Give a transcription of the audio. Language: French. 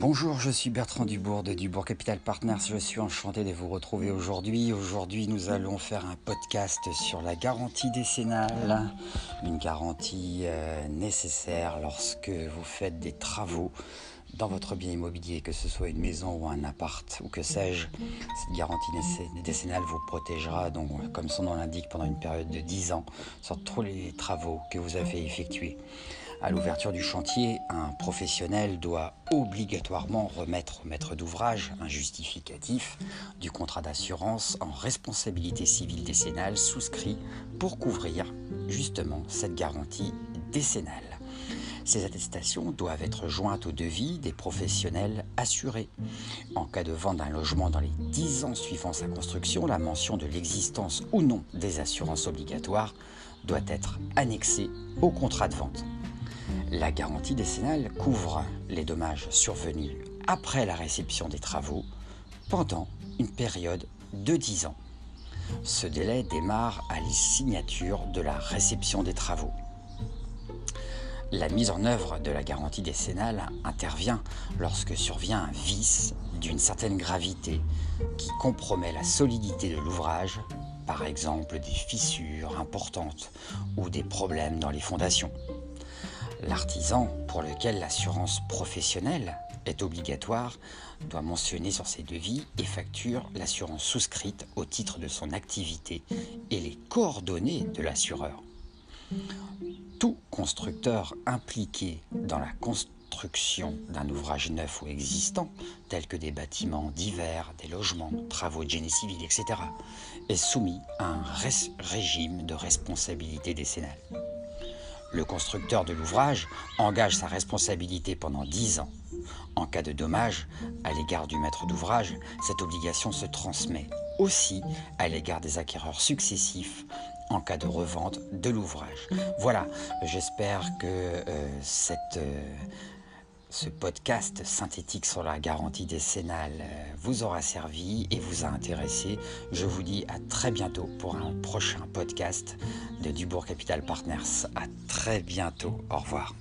Bonjour, je suis Bertrand Dubourg de Dubourg Capital Partners. Je suis enchanté de vous retrouver aujourd'hui. Aujourd'hui, nous allons faire un podcast sur la garantie décennale. Une garantie euh, nécessaire lorsque vous faites des travaux dans votre bien immobilier, que ce soit une maison ou un appart ou que sais-je. Cette garantie décennale vous protégera, donc, comme son nom l'indique, pendant une période de 10 ans sur tous les travaux que vous avez effectués. À l'ouverture du chantier, un professionnel doit obligatoirement remettre au maître d'ouvrage un justificatif du contrat d'assurance en responsabilité civile décennale souscrit pour couvrir justement cette garantie décennale. Ces attestations doivent être jointes au devis des professionnels assurés. En cas de vente d'un logement dans les 10 ans suivant sa construction, la mention de l'existence ou non des assurances obligatoires doit être annexée au contrat de vente. La garantie décennale couvre les dommages survenus après la réception des travaux pendant une période de 10 ans. Ce délai démarre à la signature de la réception des travaux. La mise en œuvre de la garantie décennale intervient lorsque survient un vice d'une certaine gravité qui compromet la solidité de l'ouvrage, par exemple des fissures importantes ou des problèmes dans les fondations. L'artisan, pour lequel l'assurance professionnelle est obligatoire, doit mentionner sur ses devis et factures l'assurance souscrite au titre de son activité et les coordonnées de l'assureur. Tout constructeur impliqué dans la construction d'un ouvrage neuf ou existant, tel que des bâtiments divers, des logements, travaux de génie civil, etc., est soumis à un régime de responsabilité décennale. Le constructeur de l'ouvrage engage sa responsabilité pendant 10 ans. En cas de dommage à l'égard du maître d'ouvrage, cette obligation se transmet aussi à l'égard des acquéreurs successifs en cas de revente de l'ouvrage. Voilà, j'espère que euh, cette... Euh, ce podcast synthétique sur la garantie décennale euh, vous aura servi et vous a intéressé. Je vous dis à très bientôt pour un prochain podcast de Dubourg Capital Partners. À très bientôt. Au revoir.